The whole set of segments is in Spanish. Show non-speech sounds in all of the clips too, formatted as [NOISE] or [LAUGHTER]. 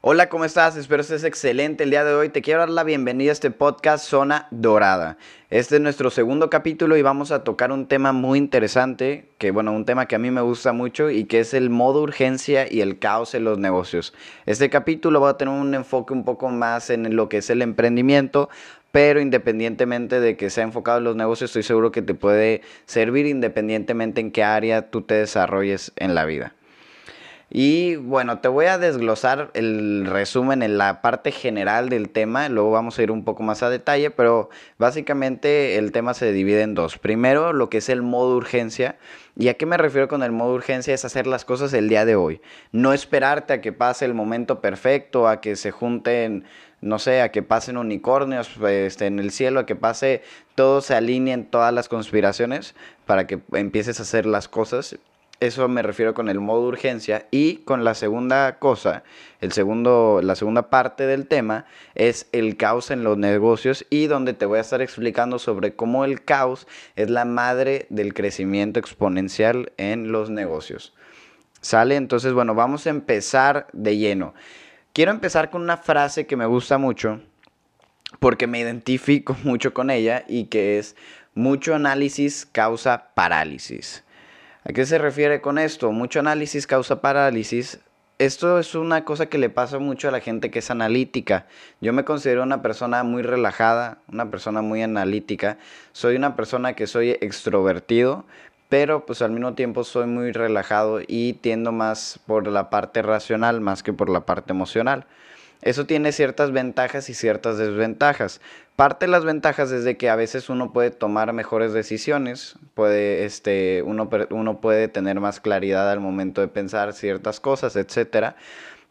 Hola, ¿cómo estás? Espero estés excelente el día de hoy. Te quiero dar la bienvenida a este podcast Zona Dorada. Este es nuestro segundo capítulo y vamos a tocar un tema muy interesante, que bueno, un tema que a mí me gusta mucho y que es el modo urgencia y el caos en los negocios. Este capítulo va a tener un enfoque un poco más en lo que es el emprendimiento, pero independientemente de que sea enfocado en los negocios, estoy seguro que te puede servir independientemente en qué área tú te desarrolles en la vida. Y bueno, te voy a desglosar el resumen en la parte general del tema, luego vamos a ir un poco más a detalle, pero básicamente el tema se divide en dos. Primero, lo que es el modo urgencia. ¿Y a qué me refiero con el modo urgencia? Es hacer las cosas el día de hoy. No esperarte a que pase el momento perfecto, a que se junten, no sé, a que pasen unicornios este, en el cielo, a que pase, todo se alineen todas las conspiraciones para que empieces a hacer las cosas eso me refiero con el modo urgencia. Y con la segunda cosa, el segundo, la segunda parte del tema es el caos en los negocios y donde te voy a estar explicando sobre cómo el caos es la madre del crecimiento exponencial en los negocios. ¿Sale? Entonces, bueno, vamos a empezar de lleno. Quiero empezar con una frase que me gusta mucho porque me identifico [LAUGHS] mucho con ella y que es mucho análisis causa parálisis. ¿A qué se refiere con esto? Mucho análisis causa parálisis. Esto es una cosa que le pasa mucho a la gente que es analítica. Yo me considero una persona muy relajada, una persona muy analítica. Soy una persona que soy extrovertido, pero pues al mismo tiempo soy muy relajado y tiendo más por la parte racional más que por la parte emocional. Eso tiene ciertas ventajas y ciertas desventajas. Parte de las ventajas es de que a veces uno puede tomar mejores decisiones, puede, este, uno, uno puede tener más claridad al momento de pensar ciertas cosas, etc.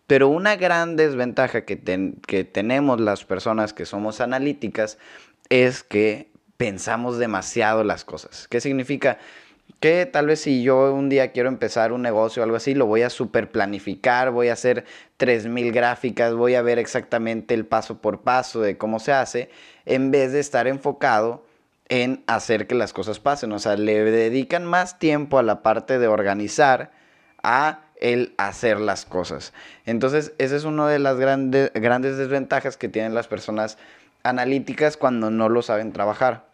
Pero una gran desventaja que, que tenemos las personas que somos analíticas es que pensamos demasiado las cosas. ¿Qué significa? Que tal vez si yo un día quiero empezar un negocio o algo así, lo voy a super planificar, voy a hacer 3000 gráficas, voy a ver exactamente el paso por paso de cómo se hace, en vez de estar enfocado en hacer que las cosas pasen. O sea, le dedican más tiempo a la parte de organizar a el hacer las cosas. Entonces, esa es una de las grandes, grandes desventajas que tienen las personas analíticas cuando no lo saben trabajar.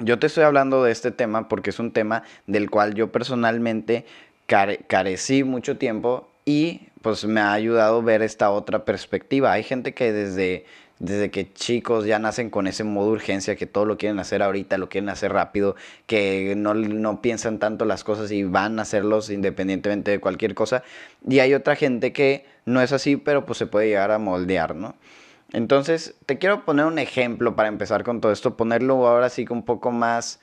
Yo te estoy hablando de este tema porque es un tema del cual yo personalmente carecí mucho tiempo y pues me ha ayudado ver esta otra perspectiva. Hay gente que desde, desde que chicos ya nacen con ese modo urgencia, que todo lo quieren hacer ahorita, lo quieren hacer rápido, que no, no piensan tanto las cosas y van a hacerlos independientemente de cualquier cosa. Y hay otra gente que no es así, pero pues se puede llegar a moldear, ¿no? Entonces, te quiero poner un ejemplo para empezar con todo esto, ponerlo ahora sí un poco más,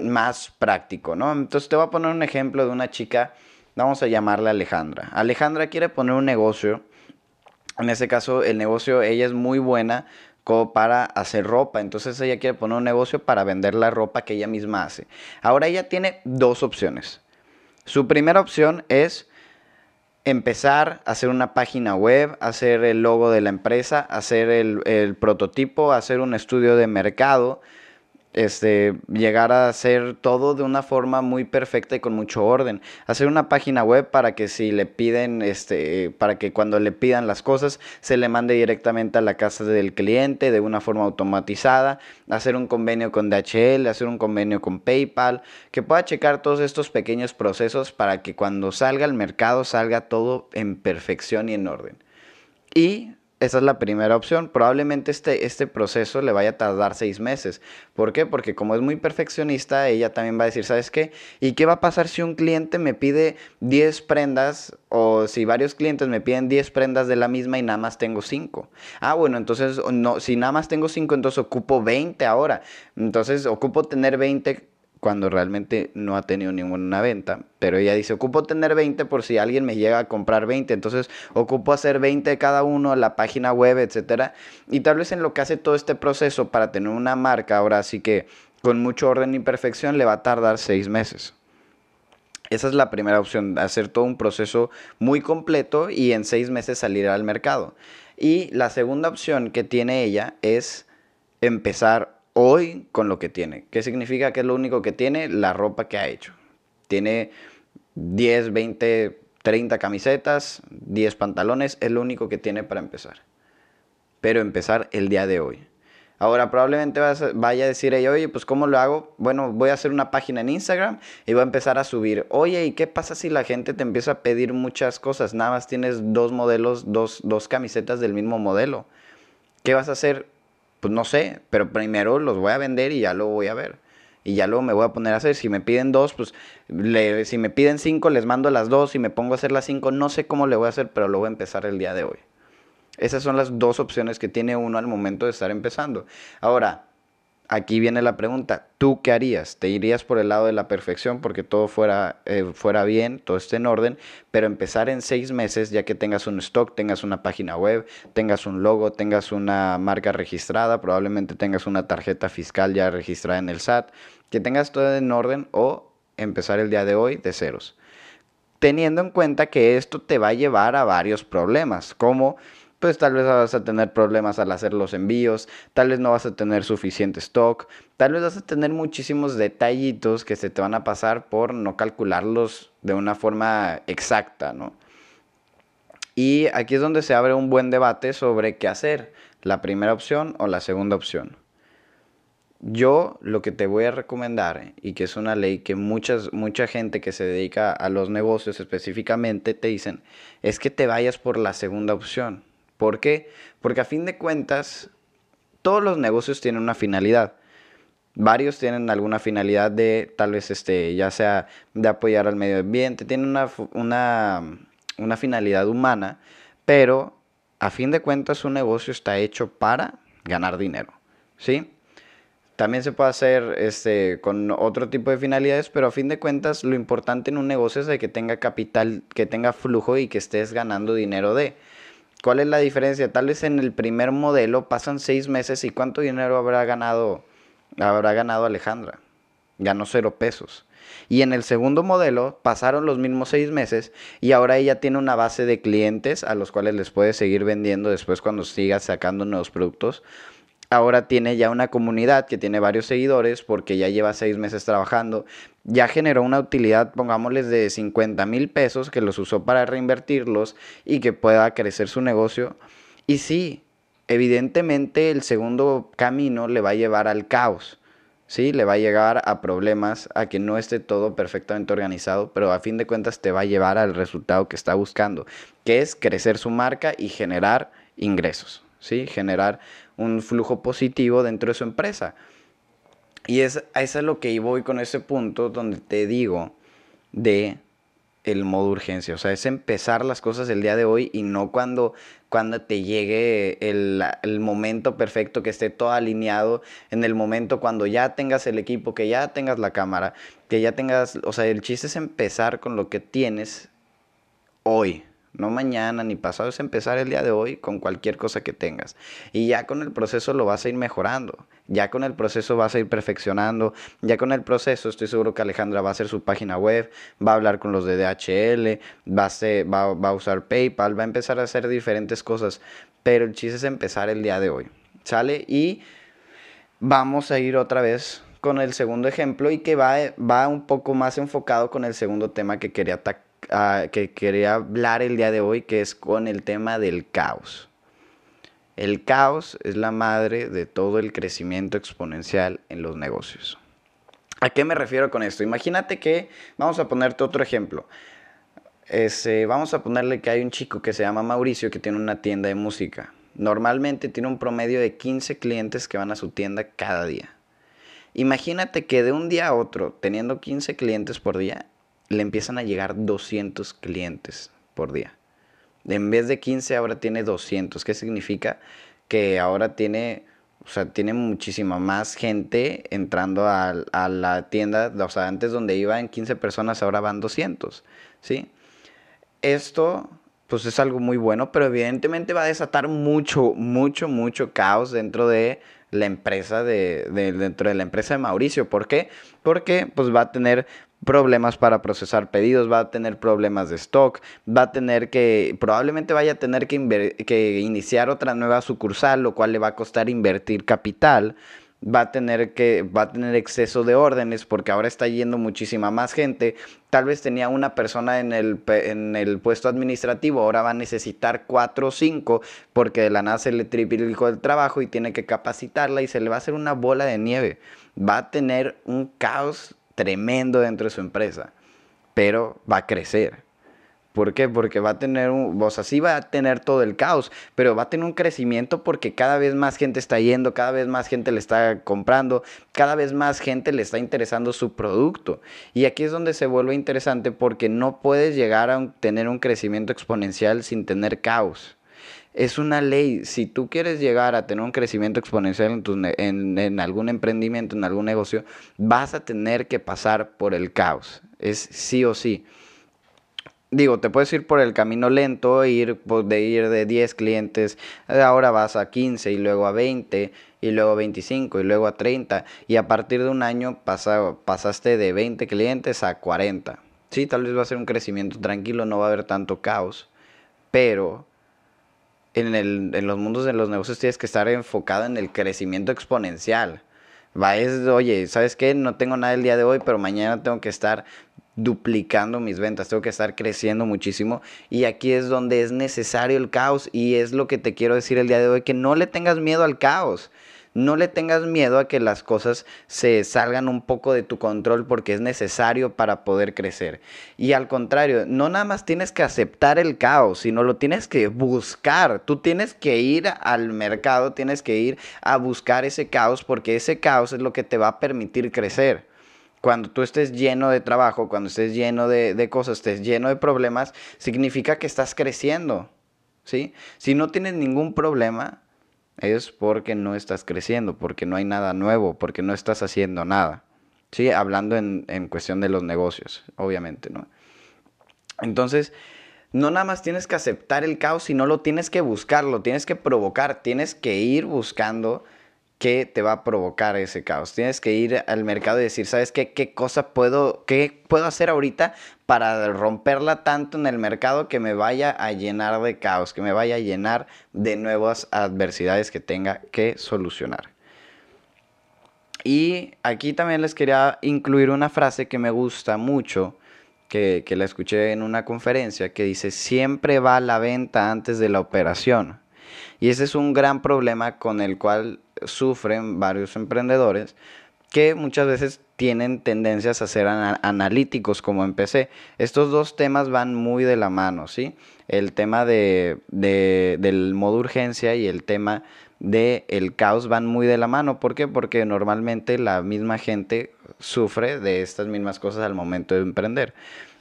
más práctico, ¿no? Entonces, te voy a poner un ejemplo de una chica, vamos a llamarla Alejandra. Alejandra quiere poner un negocio, en ese caso, el negocio, ella es muy buena como para hacer ropa. Entonces ella quiere poner un negocio para vender la ropa que ella misma hace. Ahora ella tiene dos opciones. Su primera opción es empezar a hacer una página web, hacer el logo de la empresa, hacer el, el prototipo, hacer un estudio de mercado, este, llegar a hacer todo de una forma muy perfecta y con mucho orden. Hacer una página web para que si le piden, este, para que cuando le pidan las cosas se le mande directamente a la casa del cliente de una forma automatizada. Hacer un convenio con DHL, hacer un convenio con PayPal, que pueda checar todos estos pequeños procesos para que cuando salga al mercado salga todo en perfección y en orden. Y esa es la primera opción. Probablemente este, este proceso le vaya a tardar seis meses. ¿Por qué? Porque como es muy perfeccionista, ella también va a decir, ¿sabes qué? ¿Y qué va a pasar si un cliente me pide 10 prendas o si varios clientes me piden 10 prendas de la misma y nada más tengo 5? Ah, bueno, entonces no, si nada más tengo 5, entonces ocupo 20 ahora. Entonces ocupo tener 20 cuando realmente no ha tenido ninguna venta. Pero ella dice, ocupo tener 20 por si alguien me llega a comprar 20. Entonces ocupo hacer 20 cada uno, la página web, etc. Y tal vez en lo que hace todo este proceso para tener una marca, ahora sí que con mucho orden y perfección, le va a tardar 6 meses. Esa es la primera opción, hacer todo un proceso muy completo y en 6 meses salir al mercado. Y la segunda opción que tiene ella es empezar hoy con lo que tiene. ¿Qué significa que es lo único que tiene? La ropa que ha hecho. Tiene 10, 20, 30 camisetas, 10 pantalones, es lo único que tiene para empezar. Pero empezar el día de hoy. Ahora probablemente vaya a decir ella, oye, pues ¿cómo lo hago? Bueno, voy a hacer una página en Instagram y voy a empezar a subir. Oye, ¿y qué pasa si la gente te empieza a pedir muchas cosas? Nada más tienes dos modelos, dos, dos camisetas del mismo modelo. ¿Qué vas a hacer? Pues no sé, pero primero los voy a vender y ya lo voy a ver. Y ya luego me voy a poner a hacer. Si me piden dos, pues si me piden cinco, les mando las dos y me pongo a hacer las cinco. No sé cómo le voy a hacer, pero lo voy a empezar el día de hoy. Esas son las dos opciones que tiene uno al momento de estar empezando. Ahora, aquí viene la pregunta, ¿tú qué harías? ¿Te irías por el lado de la perfección porque todo fuera, eh, fuera bien, todo esté en orden, pero empezar en seis meses ya que tengas un stock, tengas una página web, tengas un logo, tengas una marca registrada, probablemente tengas una tarjeta fiscal ya registrada en el SAT, que tengas todo en orden o empezar el día de hoy de ceros? Teniendo en cuenta que esto te va a llevar a varios problemas, como pues tal vez vas a tener problemas al hacer los envíos, tal vez no vas a tener suficiente stock, tal vez vas a tener muchísimos detallitos que se te van a pasar por no calcularlos de una forma exacta, ¿no? Y aquí es donde se abre un buen debate sobre qué hacer, la primera opción o la segunda opción. Yo lo que te voy a recomendar, y que es una ley que muchas, mucha gente que se dedica a los negocios específicamente te dicen, es que te vayas por la segunda opción. ¿Por qué? Porque a fin de cuentas, todos los negocios tienen una finalidad. Varios tienen alguna finalidad de, tal vez, este, ya sea de apoyar al medio ambiente, tienen una, una, una finalidad humana, pero a fin de cuentas un negocio está hecho para ganar dinero, ¿sí? También se puede hacer este, con otro tipo de finalidades, pero a fin de cuentas lo importante en un negocio es de que tenga capital, que tenga flujo y que estés ganando dinero de. ¿Cuál es la diferencia? Tal vez en el primer modelo pasan seis meses y cuánto dinero habrá ganado, habrá ganado Alejandra. Ganó cero pesos. Y en el segundo modelo pasaron los mismos seis meses y ahora ella tiene una base de clientes a los cuales les puede seguir vendiendo después cuando siga sacando nuevos productos ahora tiene ya una comunidad que tiene varios seguidores porque ya lleva seis meses trabajando. Ya generó una utilidad, pongámosles, de 50 mil pesos que los usó para reinvertirlos y que pueda crecer su negocio. Y sí, evidentemente el segundo camino le va a llevar al caos. Sí, le va a llegar a problemas, a que no esté todo perfectamente organizado, pero a fin de cuentas te va a llevar al resultado que está buscando, que es crecer su marca y generar ingresos, ¿sí? Generar un flujo positivo dentro de su empresa. Y es, eso es lo que voy con ese punto donde te digo de el modo urgencia. O sea, es empezar las cosas el día de hoy y no cuando, cuando te llegue el, el, momento perfecto, que esté todo alineado, en el momento cuando ya tengas el equipo, que ya tengas la cámara, que ya tengas, o sea, el chiste es empezar con lo que tienes hoy no mañana ni pasado, es empezar el día de hoy con cualquier cosa que tengas. Y ya con el proceso lo vas a ir mejorando, ya con el proceso vas a ir perfeccionando, ya con el proceso estoy seguro que Alejandra va a hacer su página web, va a hablar con los de DHL, va a, va, a usar PayPal, va a empezar a hacer diferentes cosas, pero el chiste es empezar el día de hoy, ¿sale? Y vamos a ir otra vez con el segundo ejemplo y que va, va un poco más enfocado con el segundo tema que quería atacar que quería hablar el día de hoy, que es con el tema del caos. El caos es la madre de todo el crecimiento exponencial en los negocios. ¿A qué me refiero con esto? Imagínate que, vamos a ponerte otro ejemplo. Vamos a ponerle que hay un chico que se llama Mauricio que tiene una tienda de música. Normalmente tiene un promedio de 15 clientes que van a su tienda cada día. Imagínate que de un día a otro, teniendo 15 clientes por día, le empiezan a llegar 200 clientes por día. En vez de 15 ahora tiene 200. ¿Qué significa? Que ahora tiene, o sea, tiene muchísima más gente entrando a, la tienda. O sea, antes donde iban 15 personas, ahora van 200. ¿Sí? Esto pues es algo muy bueno, pero evidentemente va a desatar mucho, mucho, mucho caos dentro de la empresa de, de, dentro de la empresa de Mauricio. ¿Por qué? Porque pues va a tener problemas para procesar pedidos, va a tener problemas de stock, va a tener que, probablemente vaya a tener que, iniciar otra nueva sucursal, lo cual le va a costar invertir capital va a tener que va a tener exceso de órdenes porque ahora está yendo muchísima más gente. Tal vez tenía una persona en el, en el puesto administrativo, ahora va a necesitar cuatro o cinco porque de la nada se le triplicó el trabajo y tiene que capacitarla y se le va a hacer una bola de nieve. Va a tener un caos tremendo dentro de su empresa, pero va a crecer. ¿Por qué? Porque va a tener un, o sea, va a tener todo el caos, pero va a tener un crecimiento porque cada vez más gente está yendo, cada vez más gente le está comprando, cada vez más gente le está interesando su producto. Y aquí es donde se vuelve interesante porque no puedes llegar a tener un crecimiento exponencial sin tener caos. Es una ley. Si tú quieres llegar a tener un crecimiento exponencial en, algún emprendimiento, en algún negocio, vas a tener que pasar por el caos. Es sí o sí digo, te puedes ir por el camino lento, ir pues, de ir de 10 clientes, ahora vas a 15 y luego a 20 y luego a 25 y luego a 30 y a partir de un año pasa, pasaste de 20 clientes a 40. Sí, tal vez va a ser un crecimiento tranquilo, no va a haber tanto caos, pero en, el, en los mundos de los negocios tienes que estar enfocado en el crecimiento exponencial. Va, es, oye, ¿sabes qué? No tengo nada el día de hoy, pero mañana tengo que estar duplicando mis ventas, tengo que estar creciendo muchísimo y aquí es donde es necesario el caos y es lo que te quiero decir el día de hoy, que no le tengas miedo al caos. No le tengas miedo a que las cosas se salgan un poco de tu control porque es necesario para poder crecer. Y al contrario, no nada más tienes que aceptar el caos, sino lo tienes que buscar. Tú tienes que ir al mercado, tienes que ir a buscar ese caos porque ese caos es lo que te va a permitir crecer cuando tú estés lleno de trabajo, cuando estés lleno de, cosas, estés lleno de problemas, significa que estás creciendo, ¿sí? Si no tienes ningún problema, es porque no estás creciendo, porque no hay nada nuevo, porque no estás haciendo nada, ¿sí? Hablando en, en cuestión de los negocios, obviamente, ¿no? Entonces, no nada más tienes que aceptar el caos, sino lo tienes que buscar, lo tienes que provocar, tienes que ir buscando qué te va a provocar ese caos. Tienes que ir al mercado y decir, ¿sabes qué? ¿Qué cosa puedo, qué puedo hacer ahorita para romperla tanto en el mercado que me vaya a llenar de caos, que me vaya a llenar de nuevas adversidades que tenga que solucionar? Y aquí también les quería incluir una frase que me gusta mucho, que, que la escuché en una conferencia, que dice, siempre va la venta antes de la operación. Y ese es un gran problema con el cual sufren varios emprendedores que muchas veces tienen tendencias a ser analíticos como empecé. Estos dos temas van muy de la mano, ¿sí? El tema de, del modo urgencia y el tema del el caos van muy de la mano. ¿Por qué? Porque normalmente la misma gente sufre de estas mismas cosas al momento de emprender.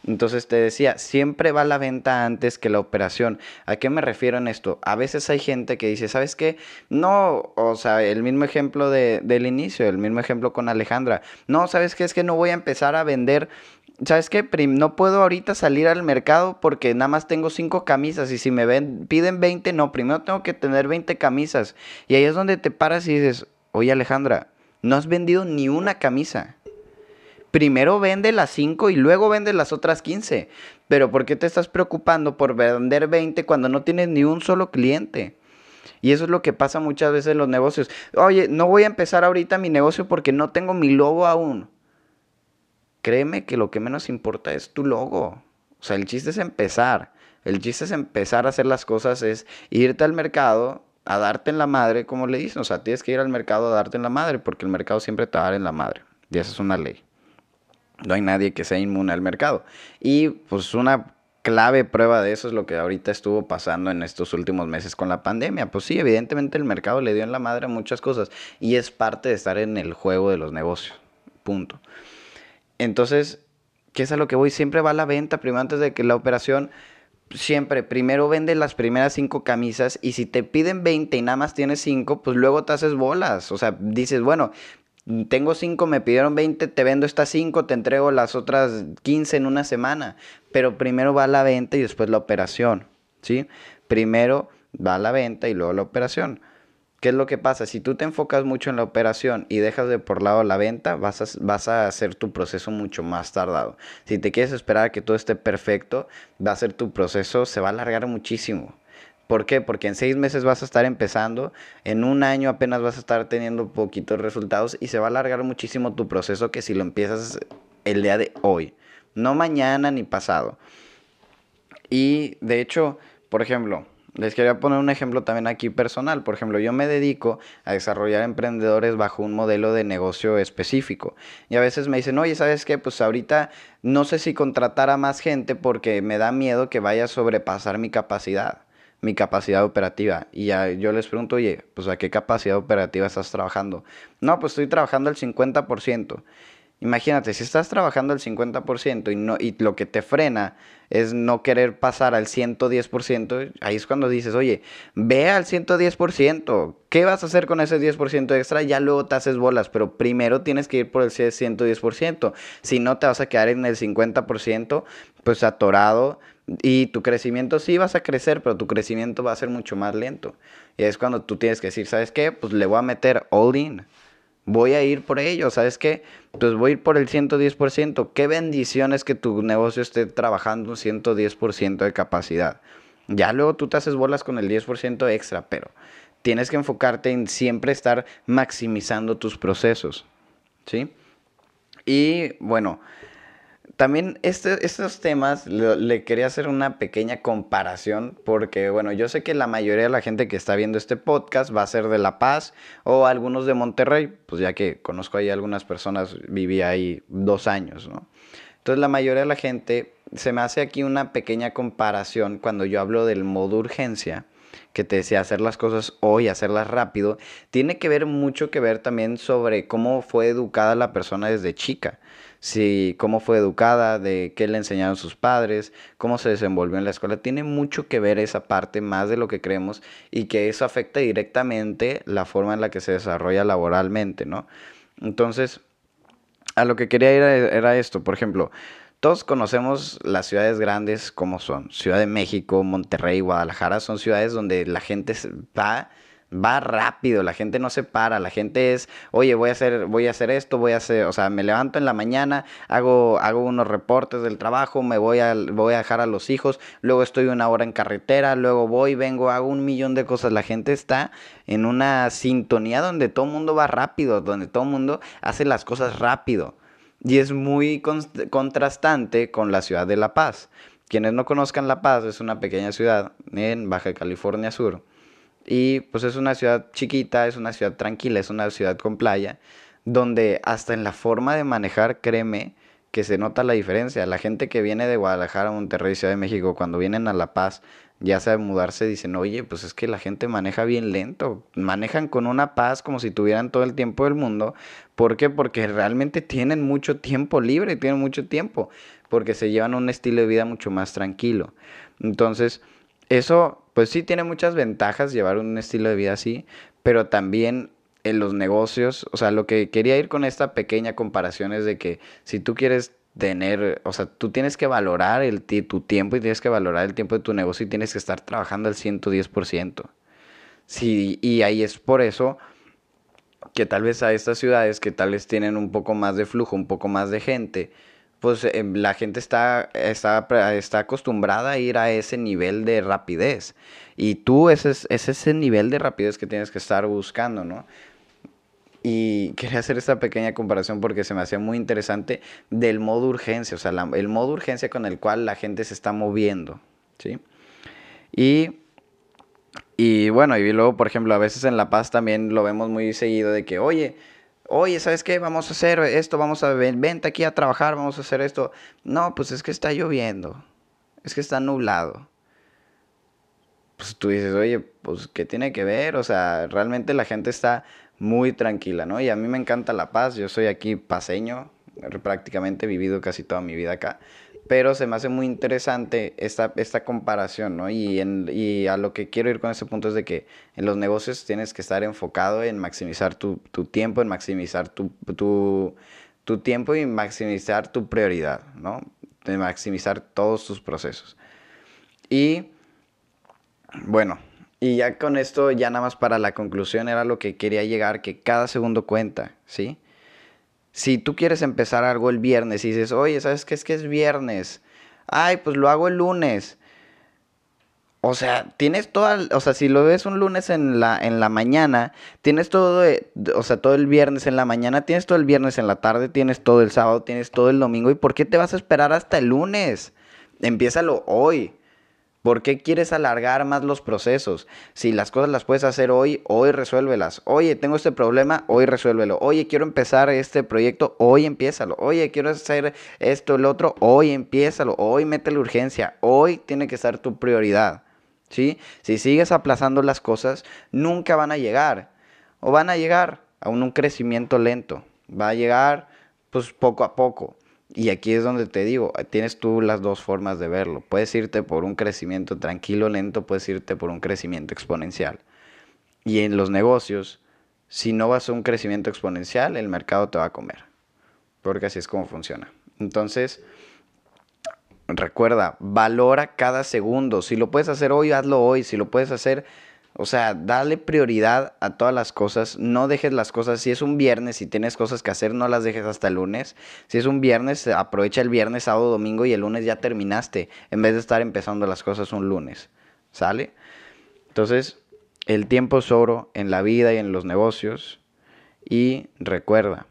Entonces te decía, siempre va la venta antes que la operación. ¿A qué me refiero en esto? A veces hay gente que dice, ¿sabes qué? No, o sea, el mismo ejemplo de, del inicio, el mismo ejemplo con Alejandra. No, ¿sabes qué? Es que no voy a empezar a vender. ¿Sabes qué? No puedo ahorita salir al mercado porque nada más tengo cinco camisas y si me ven, piden 20, no, primero tengo que tener 20 camisas. Y ahí es donde te paras y dices, oye Alejandra, no has vendido ni una camisa primero vende las 5 y luego vende las otras 15. Pero ¿por qué te estás preocupando por vender 20 cuando no tienes ni un solo cliente? Y eso es lo que pasa muchas veces en los negocios. Oye, no voy a empezar ahorita mi negocio porque no tengo mi logo aún. Créeme que lo que menos importa es tu logo. O sea, el chiste es empezar. El chiste es empezar a hacer las cosas, es irte al mercado, a darte en la madre, como le dicen. O sea, tienes que ir al mercado a darte en la madre, porque el mercado siempre te va a dar en la madre. Y esa es una ley. No hay nadie que sea inmune al mercado. Y pues una clave prueba de eso es lo que ahorita estuvo pasando en estos últimos meses con la pandemia. Pues sí, evidentemente el mercado le dio en la madre muchas cosas y es parte de estar en el juego de los negocios. Punto. Entonces, ¿qué es a lo que voy? Siempre va a la venta primero antes de que la operación. Siempre, primero vende las primeras cinco camisas y si te piden 20 y nada más tienes cinco, pues luego te haces bolas. O sea, dices, bueno, tengo 5, me pidieron 20, te vendo estas 5, te entrego las otras 15 en una semana. Pero primero va la venta y después la operación, ¿sí? Primero va la venta y luego la operación. ¿Qué es lo que pasa? Si tú te enfocas mucho en la operación y dejas de por lado la venta, vas a, vas a hacer tu proceso mucho más tardado. Si te quieres esperar a que todo esté perfecto, va a ser tu proceso, se va a alargar muchísimo. ¿Por qué? Porque en seis meses vas a estar empezando, en un año apenas vas a estar teniendo poquitos resultados y se va a alargar muchísimo tu proceso que si lo empiezas el día de hoy, no mañana ni pasado. Y de hecho, por ejemplo, les quería poner un ejemplo también aquí personal. Por ejemplo, yo me dedico a desarrollar emprendedores bajo un modelo de negocio específico. Y a veces me dicen, oye, ¿sabes qué? Pues ahorita no sé si contratar a más gente porque me da miedo que vaya a sobrepasar mi capacidad mi capacidad operativa. Y ya yo les pregunto, oye, pues a qué capacidad operativa estás trabajando. No, pues estoy trabajando el 50%. Imagínate, si estás trabajando el 50% y, no, y lo que te frena es no querer pasar al 110%, ahí es cuando dices, oye, ve al 110%, ¿qué vas a hacer con ese 10% extra? Ya luego te haces bolas, pero primero tienes que ir por el 110%, si no te vas a quedar en el 50%, pues atorado y tu crecimiento sí vas a crecer, pero tu crecimiento va a ser mucho más lento. Y es cuando tú tienes que decir, ¿sabes qué? Pues le voy a meter all in. Voy a ir por ello, ¿sabes qué? Pues voy a ir por el 110%. Qué bendiciones que tu negocio esté trabajando un 110% de capacidad. Ya luego tú te haces bolas con el 10% extra, pero tienes que enfocarte en siempre estar maximizando tus procesos. ¿Sí? Y bueno, también este, estos temas le, quería hacer una pequeña comparación porque, bueno, yo sé que la mayoría de la gente que está viendo este podcast va a ser de La Paz o algunos de Monterrey, pues ya que conozco ahí algunas personas, viví ahí dos años, ¿no? Entonces la mayoría de la gente, se me hace aquí una pequeña comparación cuando yo hablo del modo urgencia que te decía hacer las cosas hoy, hacerlas rápido, tiene que ver mucho que ver también sobre cómo fue educada la persona desde chica si cómo fue educada, de qué le enseñaron sus padres, cómo se desenvolvió en la escuela. Tiene mucho que ver esa parte más de lo que creemos y que eso afecta directamente la forma en la que se desarrolla laboralmente, ¿no? Entonces, a lo que quería ir era esto, por ejemplo, todos conocemos las ciudades grandes como son. Ciudad de México, Monterrey, Guadalajara son ciudades donde la gente va va rápido, la gente no se para, la gente es, oye, voy a hacer, voy a hacer esto, voy a hacer, o sea, me levanto en la mañana, hago, hago unos reportes del trabajo, me voy a, voy a dejar a los hijos, luego estoy una hora en carretera, luego voy, vengo, hago un millón de cosas. La gente está en una sintonía donde todo el mundo va rápido, donde todo el mundo hace las cosas rápido. Y es muy contrastante con la ciudad de La Paz. Quienes no conozcan La Paz, es una pequeña ciudad en Baja California Sur y pues es una ciudad chiquita, es una ciudad tranquila, es una ciudad con playa, donde hasta en la forma de manejar, créeme, que se nota la diferencia. La gente que viene de Guadalajara, Monterrey, Ciudad de México, cuando vienen a La Paz, ya sabe mudarse, dicen, oye, pues es que la gente maneja bien lento, manejan con una paz como si tuvieran todo el tiempo del mundo. ¿Por qué? Porque realmente tienen mucho tiempo libre, tienen mucho tiempo, porque se llevan un estilo de vida mucho más tranquilo. Entonces, eso, pues sí tiene muchas ventajas llevar un estilo de vida así, pero también en los negocios, o sea, lo que quería ir con esta pequeña comparación es de que si tú quieres tener, o sea, tú tienes que valorar el, tu tiempo y tienes que valorar el tiempo de tu negocio y tienes que estar trabajando al 110%. Sí, y ahí es por eso que tal vez a estas ciudades que tal vez tienen un poco más de flujo, un poco más de gente, pues em, la gente está, está, está, acostumbrada a ir a ese nivel de rapidez. Y tú ese es, ese nivel de rapidez que tienes que estar buscando, ¿no? Y quería hacer esta pequeña comparación porque se me hacía muy interesante del modo urgencia, o sea, el modo urgencia con el cual la gente se está moviendo, ¿sí? Y, y bueno, y luego, por ejemplo, a veces en La Paz también lo vemos muy seguido de que, oye, oye, ¿sabes qué? Vamos a hacer esto, vamos a vente aquí a trabajar, vamos a hacer esto. No, pues es que está lloviendo, es que está nublado. Pues tú dices, oye, pues ¿qué tiene que ver? O sea, realmente la gente está muy tranquila, ¿no? Y a mí me encanta la paz, yo soy aquí paseño, prácticamente he vivido casi toda mi vida acá pero se me hace muy interesante esta, esta comparación, ¿no? Y, en, y a lo que quiero ir con este punto es de que en los negocios tienes que estar enfocado en maximizar tu, tu tiempo, en maximizar tu, tu, tu, tiempo y maximizar tu prioridad, ¿no? En maximizar todos tus procesos. Y bueno, y ya con esto, ya nada más para la conclusión era lo que quería llegar, que cada segundo cuenta, ¿sí? Si tú quieres empezar algo el viernes y dices, oye, ¿sabes qué es que es viernes? Ay, pues lo hago el lunes. O sea, tienes toda, o sea, si lo ves un lunes en la, en la mañana, tienes todo, o sea, todo el viernes en la mañana, tienes todo el viernes en la tarde, tienes todo el sábado, tienes todo el domingo. ¿Y por qué te vas a esperar hasta el lunes? Empiézalo hoy. ¿Por qué quieres alargar más los procesos? Si las cosas las puedes hacer hoy, hoy resuélvelas. Oye, tengo este problema, hoy resuélvelo. Oye, quiero empezar este proyecto, hoy empiézalo. Oye, quiero hacer esto, el otro, hoy empiézalo. Hoy mete la urgencia. Hoy tiene que ser tu prioridad. ¿Sí? Si sigues aplazando las cosas, nunca van a llegar. O van a llegar a un crecimiento lento. Va a llegar, pues, poco a poco. Y aquí es donde te digo, tienes tú las dos formas de verlo. Puedes irte por un crecimiento tranquilo, lento, puedes irte por un crecimiento exponencial. Y en los negocios, si no vas a un crecimiento exponencial, el mercado te va a comer. Porque así es como funciona. Entonces, recuerda, valora cada segundo. Si lo puedes hacer hoy, hazlo hoy. Si lo puedes hacer o sea, dale prioridad a todas las cosas. No dejes las cosas. Si es un viernes y tienes cosas que hacer, no las dejes hasta el lunes. Si es un viernes, aprovecha el viernes, sábado, domingo y el lunes ya terminaste. En vez de estar empezando las cosas un lunes. ¿Sale? Entonces, el tiempo es oro en la vida y en los negocios. Y recuerda,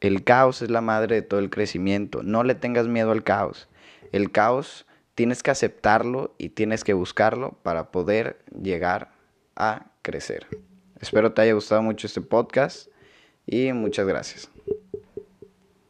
el caos es la madre de todo el crecimiento. No le tengas miedo al caos. El caos tienes que aceptarlo y tienes que buscarlo para poder llegar a crecer. Espero te haya gustado mucho este podcast y muchas gracias.